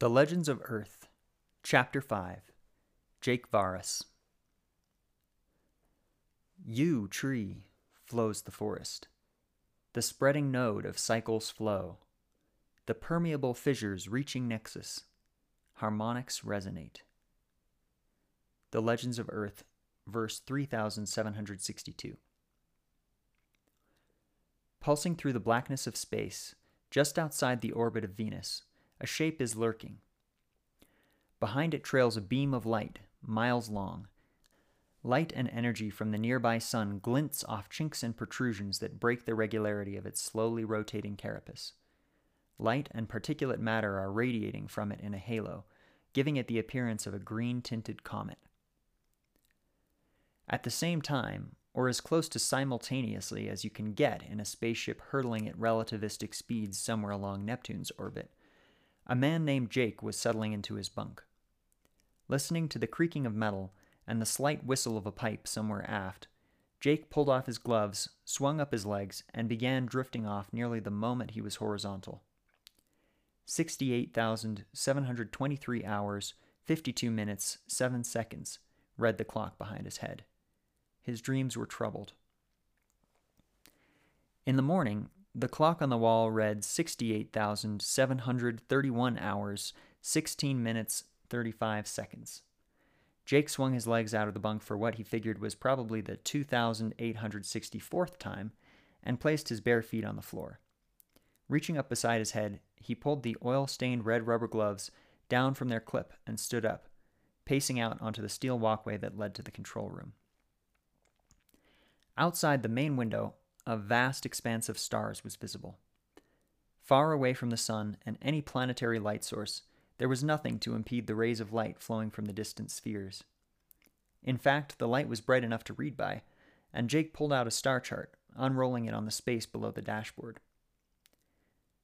The Legends of Earth, Chapter 5 Jake Varas. You, tree, flows the forest, the spreading node of cycles flow, the permeable fissures reaching nexus, harmonics resonate. The Legends of Earth, verse 3762. Pulsing through the blackness of space, just outside the orbit of Venus, a shape is lurking. Behind it trails a beam of light, miles long. Light and energy from the nearby sun glints off chinks and protrusions that break the regularity of its slowly rotating carapace. Light and particulate matter are radiating from it in a halo, giving it the appearance of a green tinted comet. At the same time, or as close to simultaneously as you can get in a spaceship hurtling at relativistic speeds somewhere along Neptune's orbit, a man named Jake was settling into his bunk. Listening to the creaking of metal and the slight whistle of a pipe somewhere aft, Jake pulled off his gloves, swung up his legs, and began drifting off nearly the moment he was horizontal. 68,723 hours, 52 minutes, 7 seconds, read the clock behind his head. His dreams were troubled. In the morning, the clock on the wall read 68,731 hours, 16 minutes, 35 seconds. Jake swung his legs out of the bunk for what he figured was probably the 2,864th time and placed his bare feet on the floor. Reaching up beside his head, he pulled the oil stained red rubber gloves down from their clip and stood up, pacing out onto the steel walkway that led to the control room. Outside the main window, a vast expanse of stars was visible. Far away from the sun and any planetary light source, there was nothing to impede the rays of light flowing from the distant spheres. In fact, the light was bright enough to read by, and Jake pulled out a star chart, unrolling it on the space below the dashboard.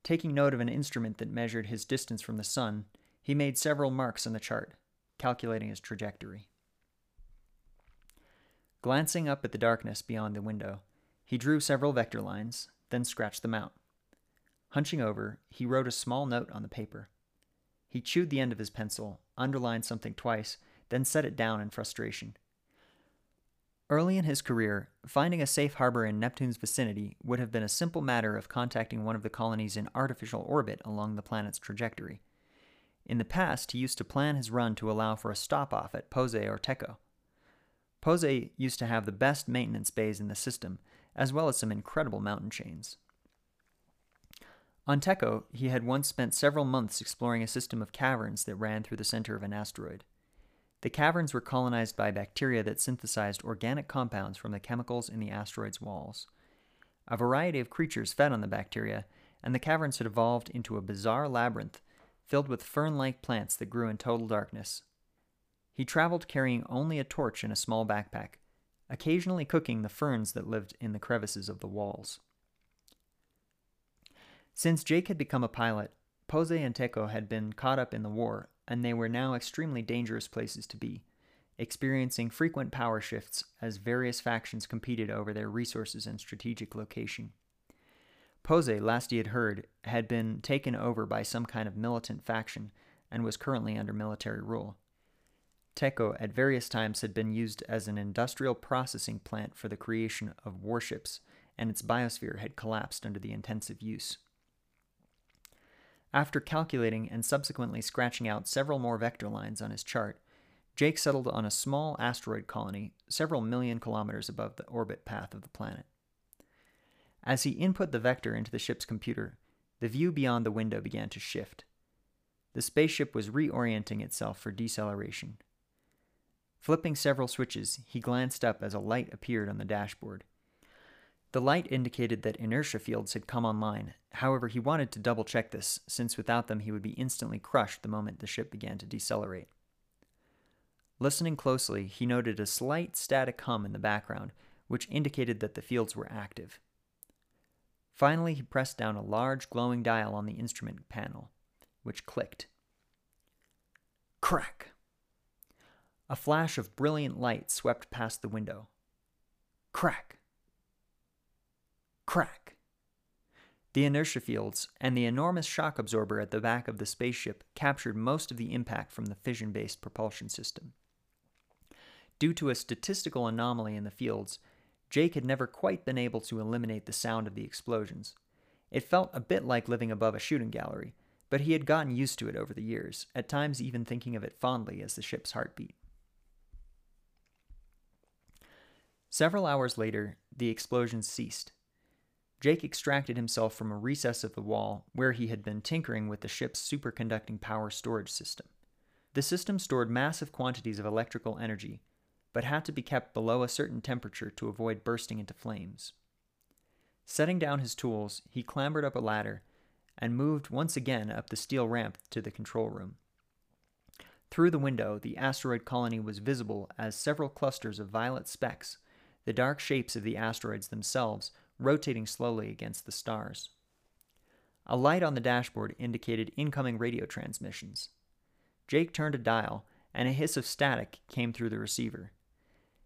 Taking note of an instrument that measured his distance from the sun, he made several marks on the chart, calculating his trajectory. Glancing up at the darkness beyond the window, he drew several vector lines, then scratched them out. Hunching over, he wrote a small note on the paper. He chewed the end of his pencil, underlined something twice, then set it down in frustration. Early in his career, finding a safe harbor in Neptune's vicinity would have been a simple matter of contacting one of the colonies in artificial orbit along the planet's trajectory. In the past, he used to plan his run to allow for a stop off at Posey or Techo. Posey used to have the best maintenance bays in the system, as well as some incredible mountain chains. On Techo, he had once spent several months exploring a system of caverns that ran through the center of an asteroid. The caverns were colonized by bacteria that synthesized organic compounds from the chemicals in the asteroid's walls. A variety of creatures fed on the bacteria, and the caverns had evolved into a bizarre labyrinth filled with fern like plants that grew in total darkness. He traveled carrying only a torch and a small backpack, occasionally cooking the ferns that lived in the crevices of the walls. Since Jake had become a pilot, Posey and Techo had been caught up in the war, and they were now extremely dangerous places to be, experiencing frequent power shifts as various factions competed over their resources and strategic location. Posey, last he had heard, had been taken over by some kind of militant faction and was currently under military rule. Techo at various times had been used as an industrial processing plant for the creation of warships, and its biosphere had collapsed under the intensive use. After calculating and subsequently scratching out several more vector lines on his chart, Jake settled on a small asteroid colony several million kilometers above the orbit path of the planet. As he input the vector into the ship's computer, the view beyond the window began to shift. The spaceship was reorienting itself for deceleration. Flipping several switches, he glanced up as a light appeared on the dashboard. The light indicated that inertia fields had come online. However, he wanted to double check this, since without them he would be instantly crushed the moment the ship began to decelerate. Listening closely, he noted a slight static hum in the background, which indicated that the fields were active. Finally, he pressed down a large glowing dial on the instrument panel, which clicked. Crack! A flash of brilliant light swept past the window. Crack! Crack! The inertia fields and the enormous shock absorber at the back of the spaceship captured most of the impact from the fission based propulsion system. Due to a statistical anomaly in the fields, Jake had never quite been able to eliminate the sound of the explosions. It felt a bit like living above a shooting gallery, but he had gotten used to it over the years, at times even thinking of it fondly as the ship's heartbeat. Several hours later, the explosions ceased, Jake extracted himself from a recess of the wall where he had been tinkering with the ship's superconducting power storage system. The system stored massive quantities of electrical energy, but had to be kept below a certain temperature to avoid bursting into flames. Setting down his tools, he clambered up a ladder and moved once again up the steel ramp to the control room. Through the window, the asteroid colony was visible as several clusters of violet specks, the dark shapes of the asteroids themselves rotating slowly against the stars. A light on the dashboard indicated incoming radio transmissions. Jake turned a dial, and a hiss of static came through the receiver.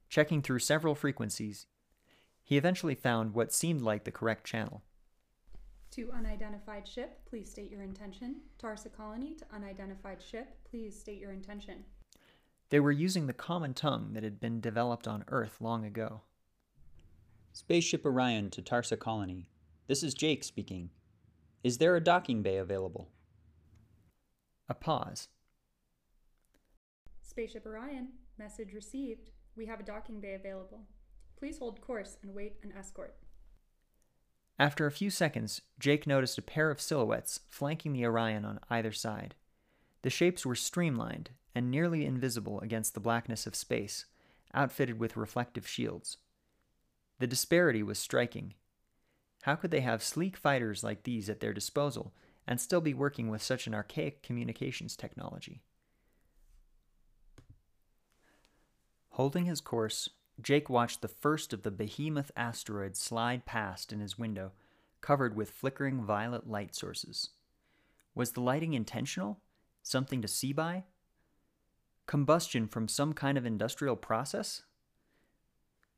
Checking through several frequencies, he eventually found what seemed like the correct channel. To unidentified ship, please state your intention. Tarsa Colony to unidentified ship, please state your intention. They were using the common tongue that had been developed on Earth long ago. Spaceship Orion to Tarsa Colony. This is Jake speaking. Is there a docking bay available? A pause. Spaceship Orion, message received. We have a docking bay available. Please hold course and wait an escort. After a few seconds, Jake noticed a pair of silhouettes flanking the Orion on either side. The shapes were streamlined and nearly invisible against the blackness of space, outfitted with reflective shields. The disparity was striking. How could they have sleek fighters like these at their disposal and still be working with such an archaic communications technology? Holding his course, Jake watched the first of the behemoth asteroids slide past in his window, covered with flickering violet light sources. Was the lighting intentional? Something to see by? Combustion from some kind of industrial process?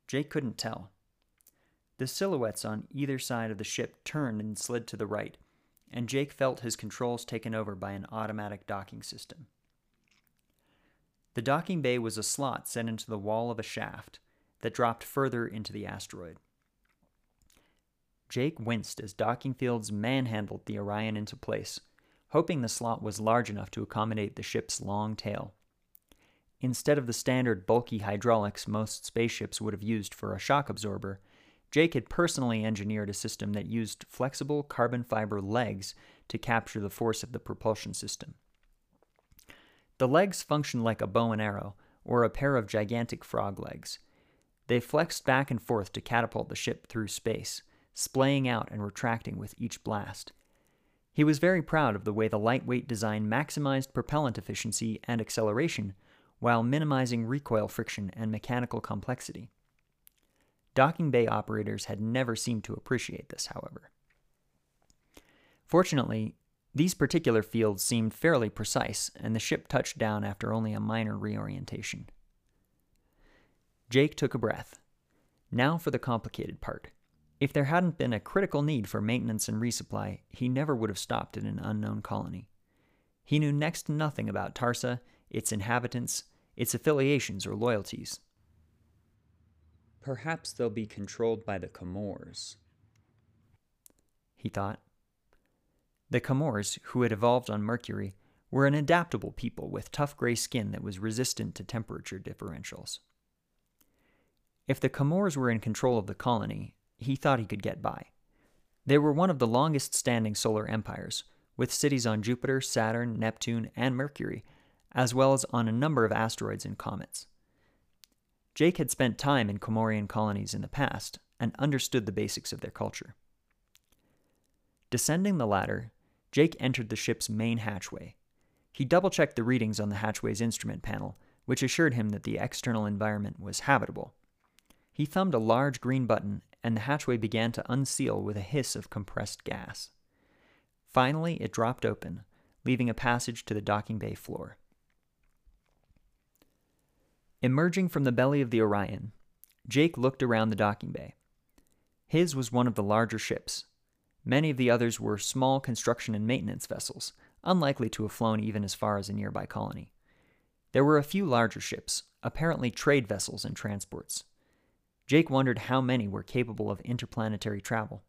Jake couldn't tell. The silhouettes on either side of the ship turned and slid to the right, and Jake felt his controls taken over by an automatic docking system. The docking bay was a slot set into the wall of a shaft that dropped further into the asteroid. Jake winced as docking fields manhandled the Orion into place, hoping the slot was large enough to accommodate the ship's long tail. Instead of the standard bulky hydraulics most spaceships would have used for a shock absorber, Jake had personally engineered a system that used flexible carbon fiber legs to capture the force of the propulsion system. The legs functioned like a bow and arrow, or a pair of gigantic frog legs. They flexed back and forth to catapult the ship through space, splaying out and retracting with each blast. He was very proud of the way the lightweight design maximized propellant efficiency and acceleration while minimizing recoil friction and mechanical complexity. Docking bay operators had never seemed to appreciate this, however. Fortunately, these particular fields seemed fairly precise, and the ship touched down after only a minor reorientation. Jake took a breath. Now for the complicated part. If there hadn't been a critical need for maintenance and resupply, he never would have stopped in an unknown colony. He knew next to nothing about Tarsa, its inhabitants, its affiliations or loyalties. Perhaps they'll be controlled by the Comores. He thought. The Comores, who had evolved on Mercury, were an adaptable people with tough gray skin that was resistant to temperature differentials. If the Comores were in control of the colony, he thought he could get by. They were one of the longest standing solar empires, with cities on Jupiter, Saturn, Neptune, and Mercury, as well as on a number of asteroids and comets. Jake had spent time in Comorian colonies in the past and understood the basics of their culture. Descending the ladder, Jake entered the ship's main hatchway. He double checked the readings on the hatchway's instrument panel, which assured him that the external environment was habitable. He thumbed a large green button, and the hatchway began to unseal with a hiss of compressed gas. Finally, it dropped open, leaving a passage to the docking bay floor. Emerging from the belly of the Orion, Jake looked around the docking bay. His was one of the larger ships. Many of the others were small construction and maintenance vessels, unlikely to have flown even as far as a nearby colony. There were a few larger ships, apparently trade vessels and transports. Jake wondered how many were capable of interplanetary travel.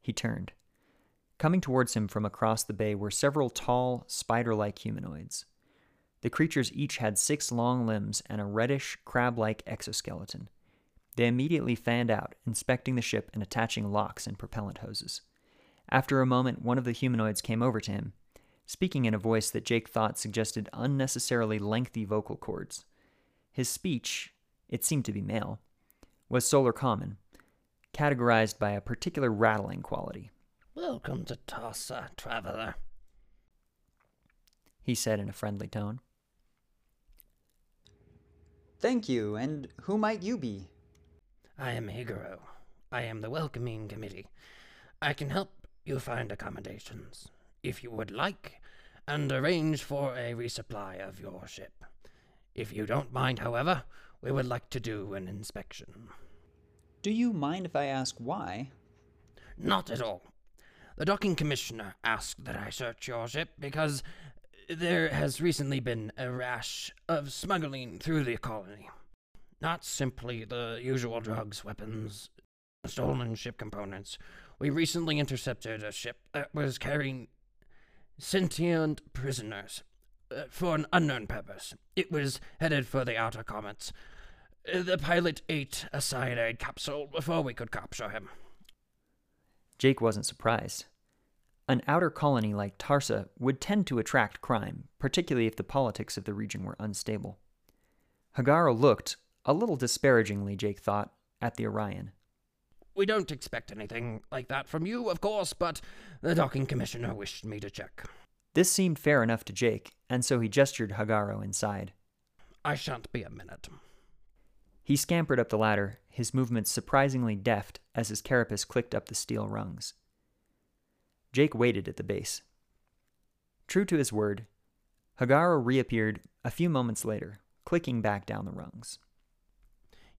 He turned. Coming towards him from across the bay were several tall, spider like humanoids. The creatures each had six long limbs and a reddish, crab like exoskeleton. They immediately fanned out, inspecting the ship and attaching locks and propellant hoses. After a moment, one of the humanoids came over to him, speaking in a voice that Jake thought suggested unnecessarily lengthy vocal cords. His speech, it seemed to be male, was solar common, categorized by a particular rattling quality. Welcome to Tarsa, traveler, he said in a friendly tone. Thank you, and who might you be? I am Higuro. I am the welcoming committee. I can help you find accommodations, if you would like, and arrange for a resupply of your ship. If you don't mind, however, we would like to do an inspection. Do you mind if I ask why? Not at all. The docking commissioner asked that I search your ship because there has recently been a rash of smuggling through the colony. Not simply the usual drugs, weapons, stolen ship components. We recently intercepted a ship that was carrying sentient prisoners uh, for an unknown purpose. It was headed for the outer comets. The pilot ate a cyanide capsule before we could capture him. Jake wasn't surprised. An outer colony like Tarsa would tend to attract crime, particularly if the politics of the region were unstable. Hagaro looked, a little disparagingly, Jake thought, at the Orion. We don't expect anything like that from you, of course, but the docking commissioner wished me to check. This seemed fair enough to Jake, and so he gestured Hagaro inside. I shan't be a minute. He scampered up the ladder, his movements surprisingly deft as his carapace clicked up the steel rungs. Jake waited at the base. True to his word, Hagaro reappeared a few moments later, clicking back down the rungs.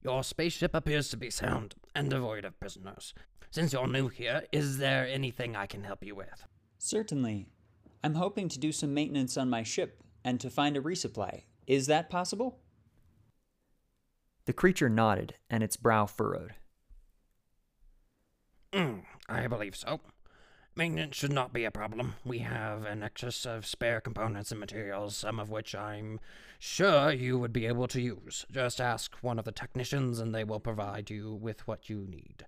Your spaceship appears to be sound and devoid of prisoners. Since you're new here, is there anything I can help you with? Certainly. I'm hoping to do some maintenance on my ship and to find a resupply. Is that possible? The creature nodded, and its brow furrowed. Mm, I believe so. Maintenance should not be a problem. We have an excess of spare components and materials, some of which I'm sure you would be able to use. Just ask one of the technicians and they will provide you with what you need.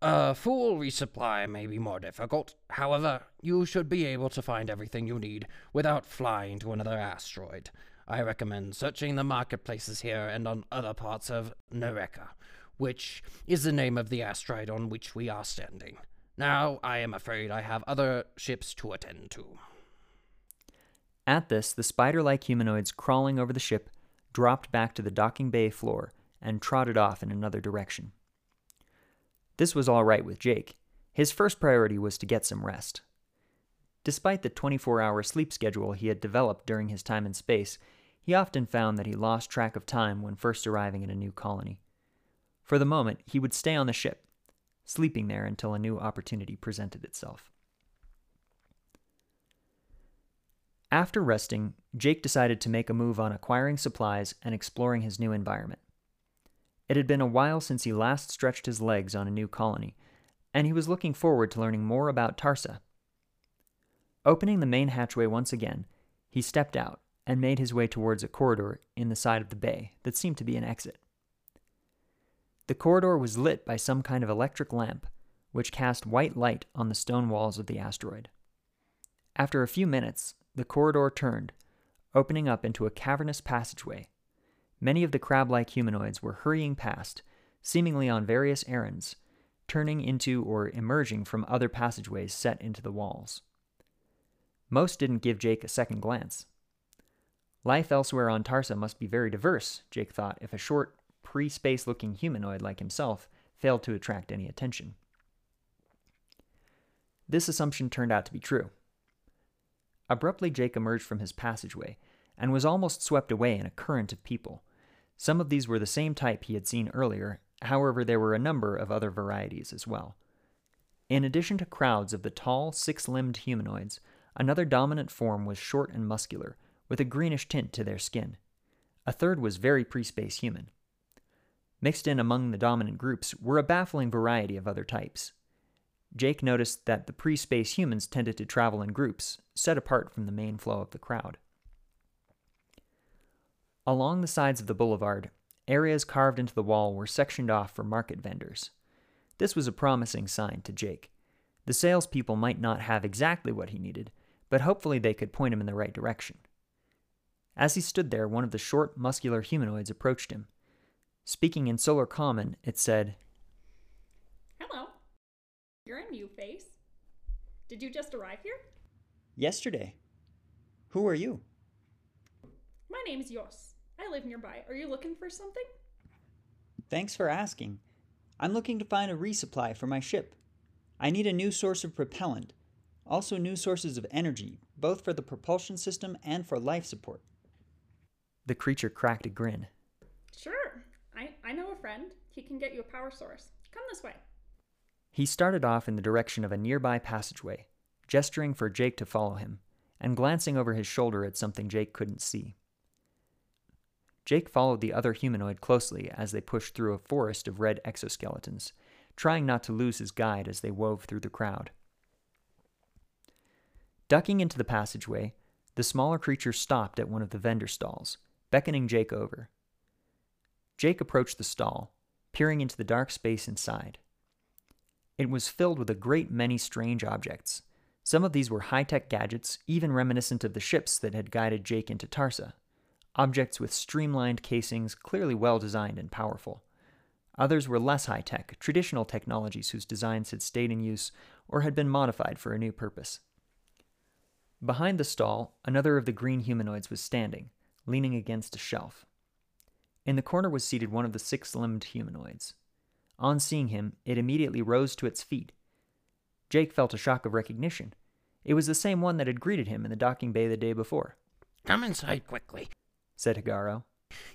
A full resupply may be more difficult. However, you should be able to find everything you need without flying to another asteroid. I recommend searching the marketplaces here and on other parts of Nareka, which is the name of the asteroid on which we are standing. Now I am afraid I have other ships to attend to. At this, the spider like humanoids crawling over the ship dropped back to the docking bay floor and trotted off in another direction. This was all right with Jake. His first priority was to get some rest. Despite the 24 hour sleep schedule he had developed during his time in space, he often found that he lost track of time when first arriving in a new colony. For the moment, he would stay on the ship, sleeping there until a new opportunity presented itself. After resting, Jake decided to make a move on acquiring supplies and exploring his new environment. It had been a while since he last stretched his legs on a new colony, and he was looking forward to learning more about Tarsa. Opening the main hatchway once again, he stepped out and made his way towards a corridor in the side of the bay that seemed to be an exit. The corridor was lit by some kind of electric lamp, which cast white light on the stone walls of the asteroid. After a few minutes, the corridor turned, opening up into a cavernous passageway. Many of the crab like humanoids were hurrying past, seemingly on various errands, turning into or emerging from other passageways set into the walls. Most didn't give Jake a second glance. Life elsewhere on Tarsa must be very diverse, Jake thought, if a short, pre space looking humanoid like himself failed to attract any attention. This assumption turned out to be true. Abruptly, Jake emerged from his passageway and was almost swept away in a current of people. Some of these were the same type he had seen earlier, however, there were a number of other varieties as well. In addition to crowds of the tall, six limbed humanoids, another dominant form was short and muscular, with a greenish tint to their skin. A third was very pre space human. Mixed in among the dominant groups were a baffling variety of other types. Jake noticed that the pre space humans tended to travel in groups, set apart from the main flow of the crowd. Along the sides of the boulevard, areas carved into the wall were sectioned off for market vendors. This was a promising sign to Jake. The salespeople might not have exactly what he needed, but hopefully they could point him in the right direction. As he stood there, one of the short, muscular humanoids approached him. Speaking in Solar Common, it said, Hello. You're a new face. Did you just arrive here? Yesterday. Who are you? My name's Yos. I live nearby. Are you looking for something? Thanks for asking. I'm looking to find a resupply for my ship. I need a new source of propellant, also new sources of energy, both for the propulsion system and for life support. The creature cracked a grin. Sure. I, know a friend. He can get you a power source. Come this way. He started off in the direction of a nearby passageway, gesturing for Jake to follow him, and glancing over his shoulder at something Jake couldn't see. Jake followed the other humanoid closely as they pushed through a forest of red exoskeletons, trying not to lose his guide as they wove through the crowd. Ducking into the passageway, the smaller creature stopped at one of the vendor stalls, beckoning Jake over. Jake approached the stall, peering into the dark space inside. It was filled with a great many strange objects. Some of these were high tech gadgets, even reminiscent of the ships that had guided Jake into Tarsa. Objects with streamlined casings, clearly well designed and powerful. Others were less high tech, traditional technologies whose designs had stayed in use or had been modified for a new purpose. Behind the stall, another of the green humanoids was standing, leaning against a shelf. In the corner was seated one of the six limbed humanoids. On seeing him, it immediately rose to its feet. Jake felt a shock of recognition. It was the same one that had greeted him in the docking bay the day before. Come inside quickly, said Higaro.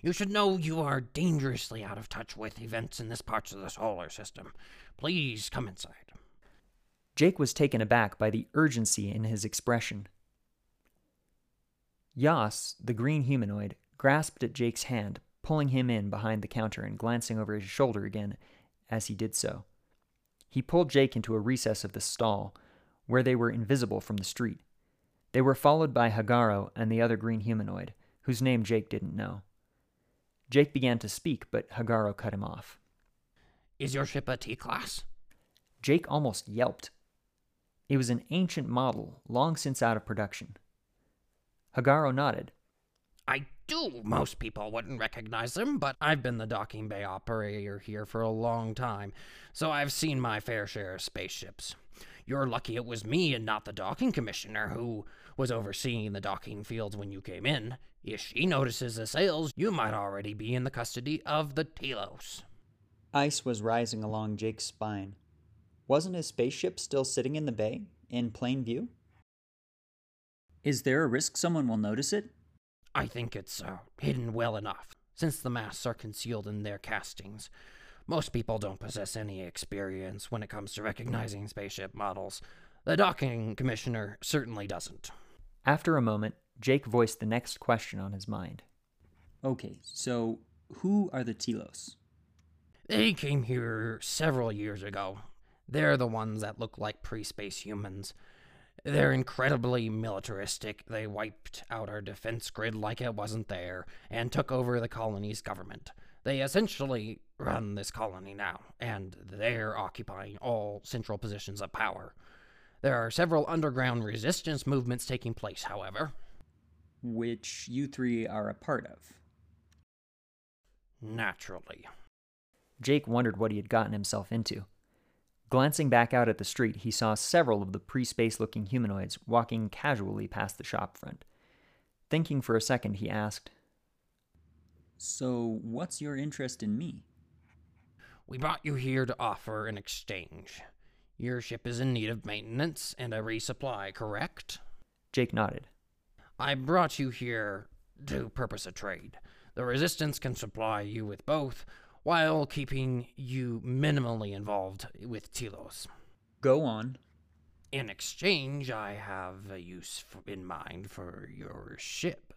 You should know you are dangerously out of touch with events in this part of the solar system. Please come inside. Jake was taken aback by the urgency in his expression. Yas, the green humanoid, grasped at Jake's hand, pulling him in behind the counter and glancing over his shoulder again as he did so. He pulled Jake into a recess of the stall, where they were invisible from the street. They were followed by Hagaro and the other green humanoid, whose name Jake didn't know. Jake began to speak, but Hagaro cut him off. Is your ship a T class? Jake almost yelped. It was an ancient model, long since out of production. Hagaro nodded. I do. Most people wouldn't recognize them, but I've been the docking bay operator here for a long time, so I've seen my fair share of spaceships. You're lucky it was me and not the docking commissioner who was overseeing the docking fields when you came in. If she notices the sails, you might already be in the custody of the Telos. Ice was rising along Jake's spine. Wasn't his spaceship still sitting in the bay, in plain view? Is there a risk someone will notice it? I think it's uh, hidden well enough, since the masks are concealed in their castings. Most people don't possess any experience when it comes to recognizing spaceship models. The docking commissioner certainly doesn't. After a moment, Jake voiced the next question on his mind. Okay, so who are the Telos? They came here several years ago. They're the ones that look like pre space humans. They're incredibly militaristic. They wiped out our defense grid like it wasn't there and took over the colony's government. They essentially run this colony now, and they're occupying all central positions of power. There are several underground resistance movements taking place, however. Which you three are a part of. Naturally. Jake wondered what he had gotten himself into. Glancing back out at the street, he saw several of the pre space looking humanoids walking casually past the shop front. Thinking for a second, he asked, So, what's your interest in me? We brought you here to offer an exchange. Your ship is in need of maintenance and a resupply, correct? Jake nodded. I brought you here to purpose a trade. The Resistance can supply you with both, while keeping you minimally involved with Telos. Go on. In exchange, I have a use in mind for your ship.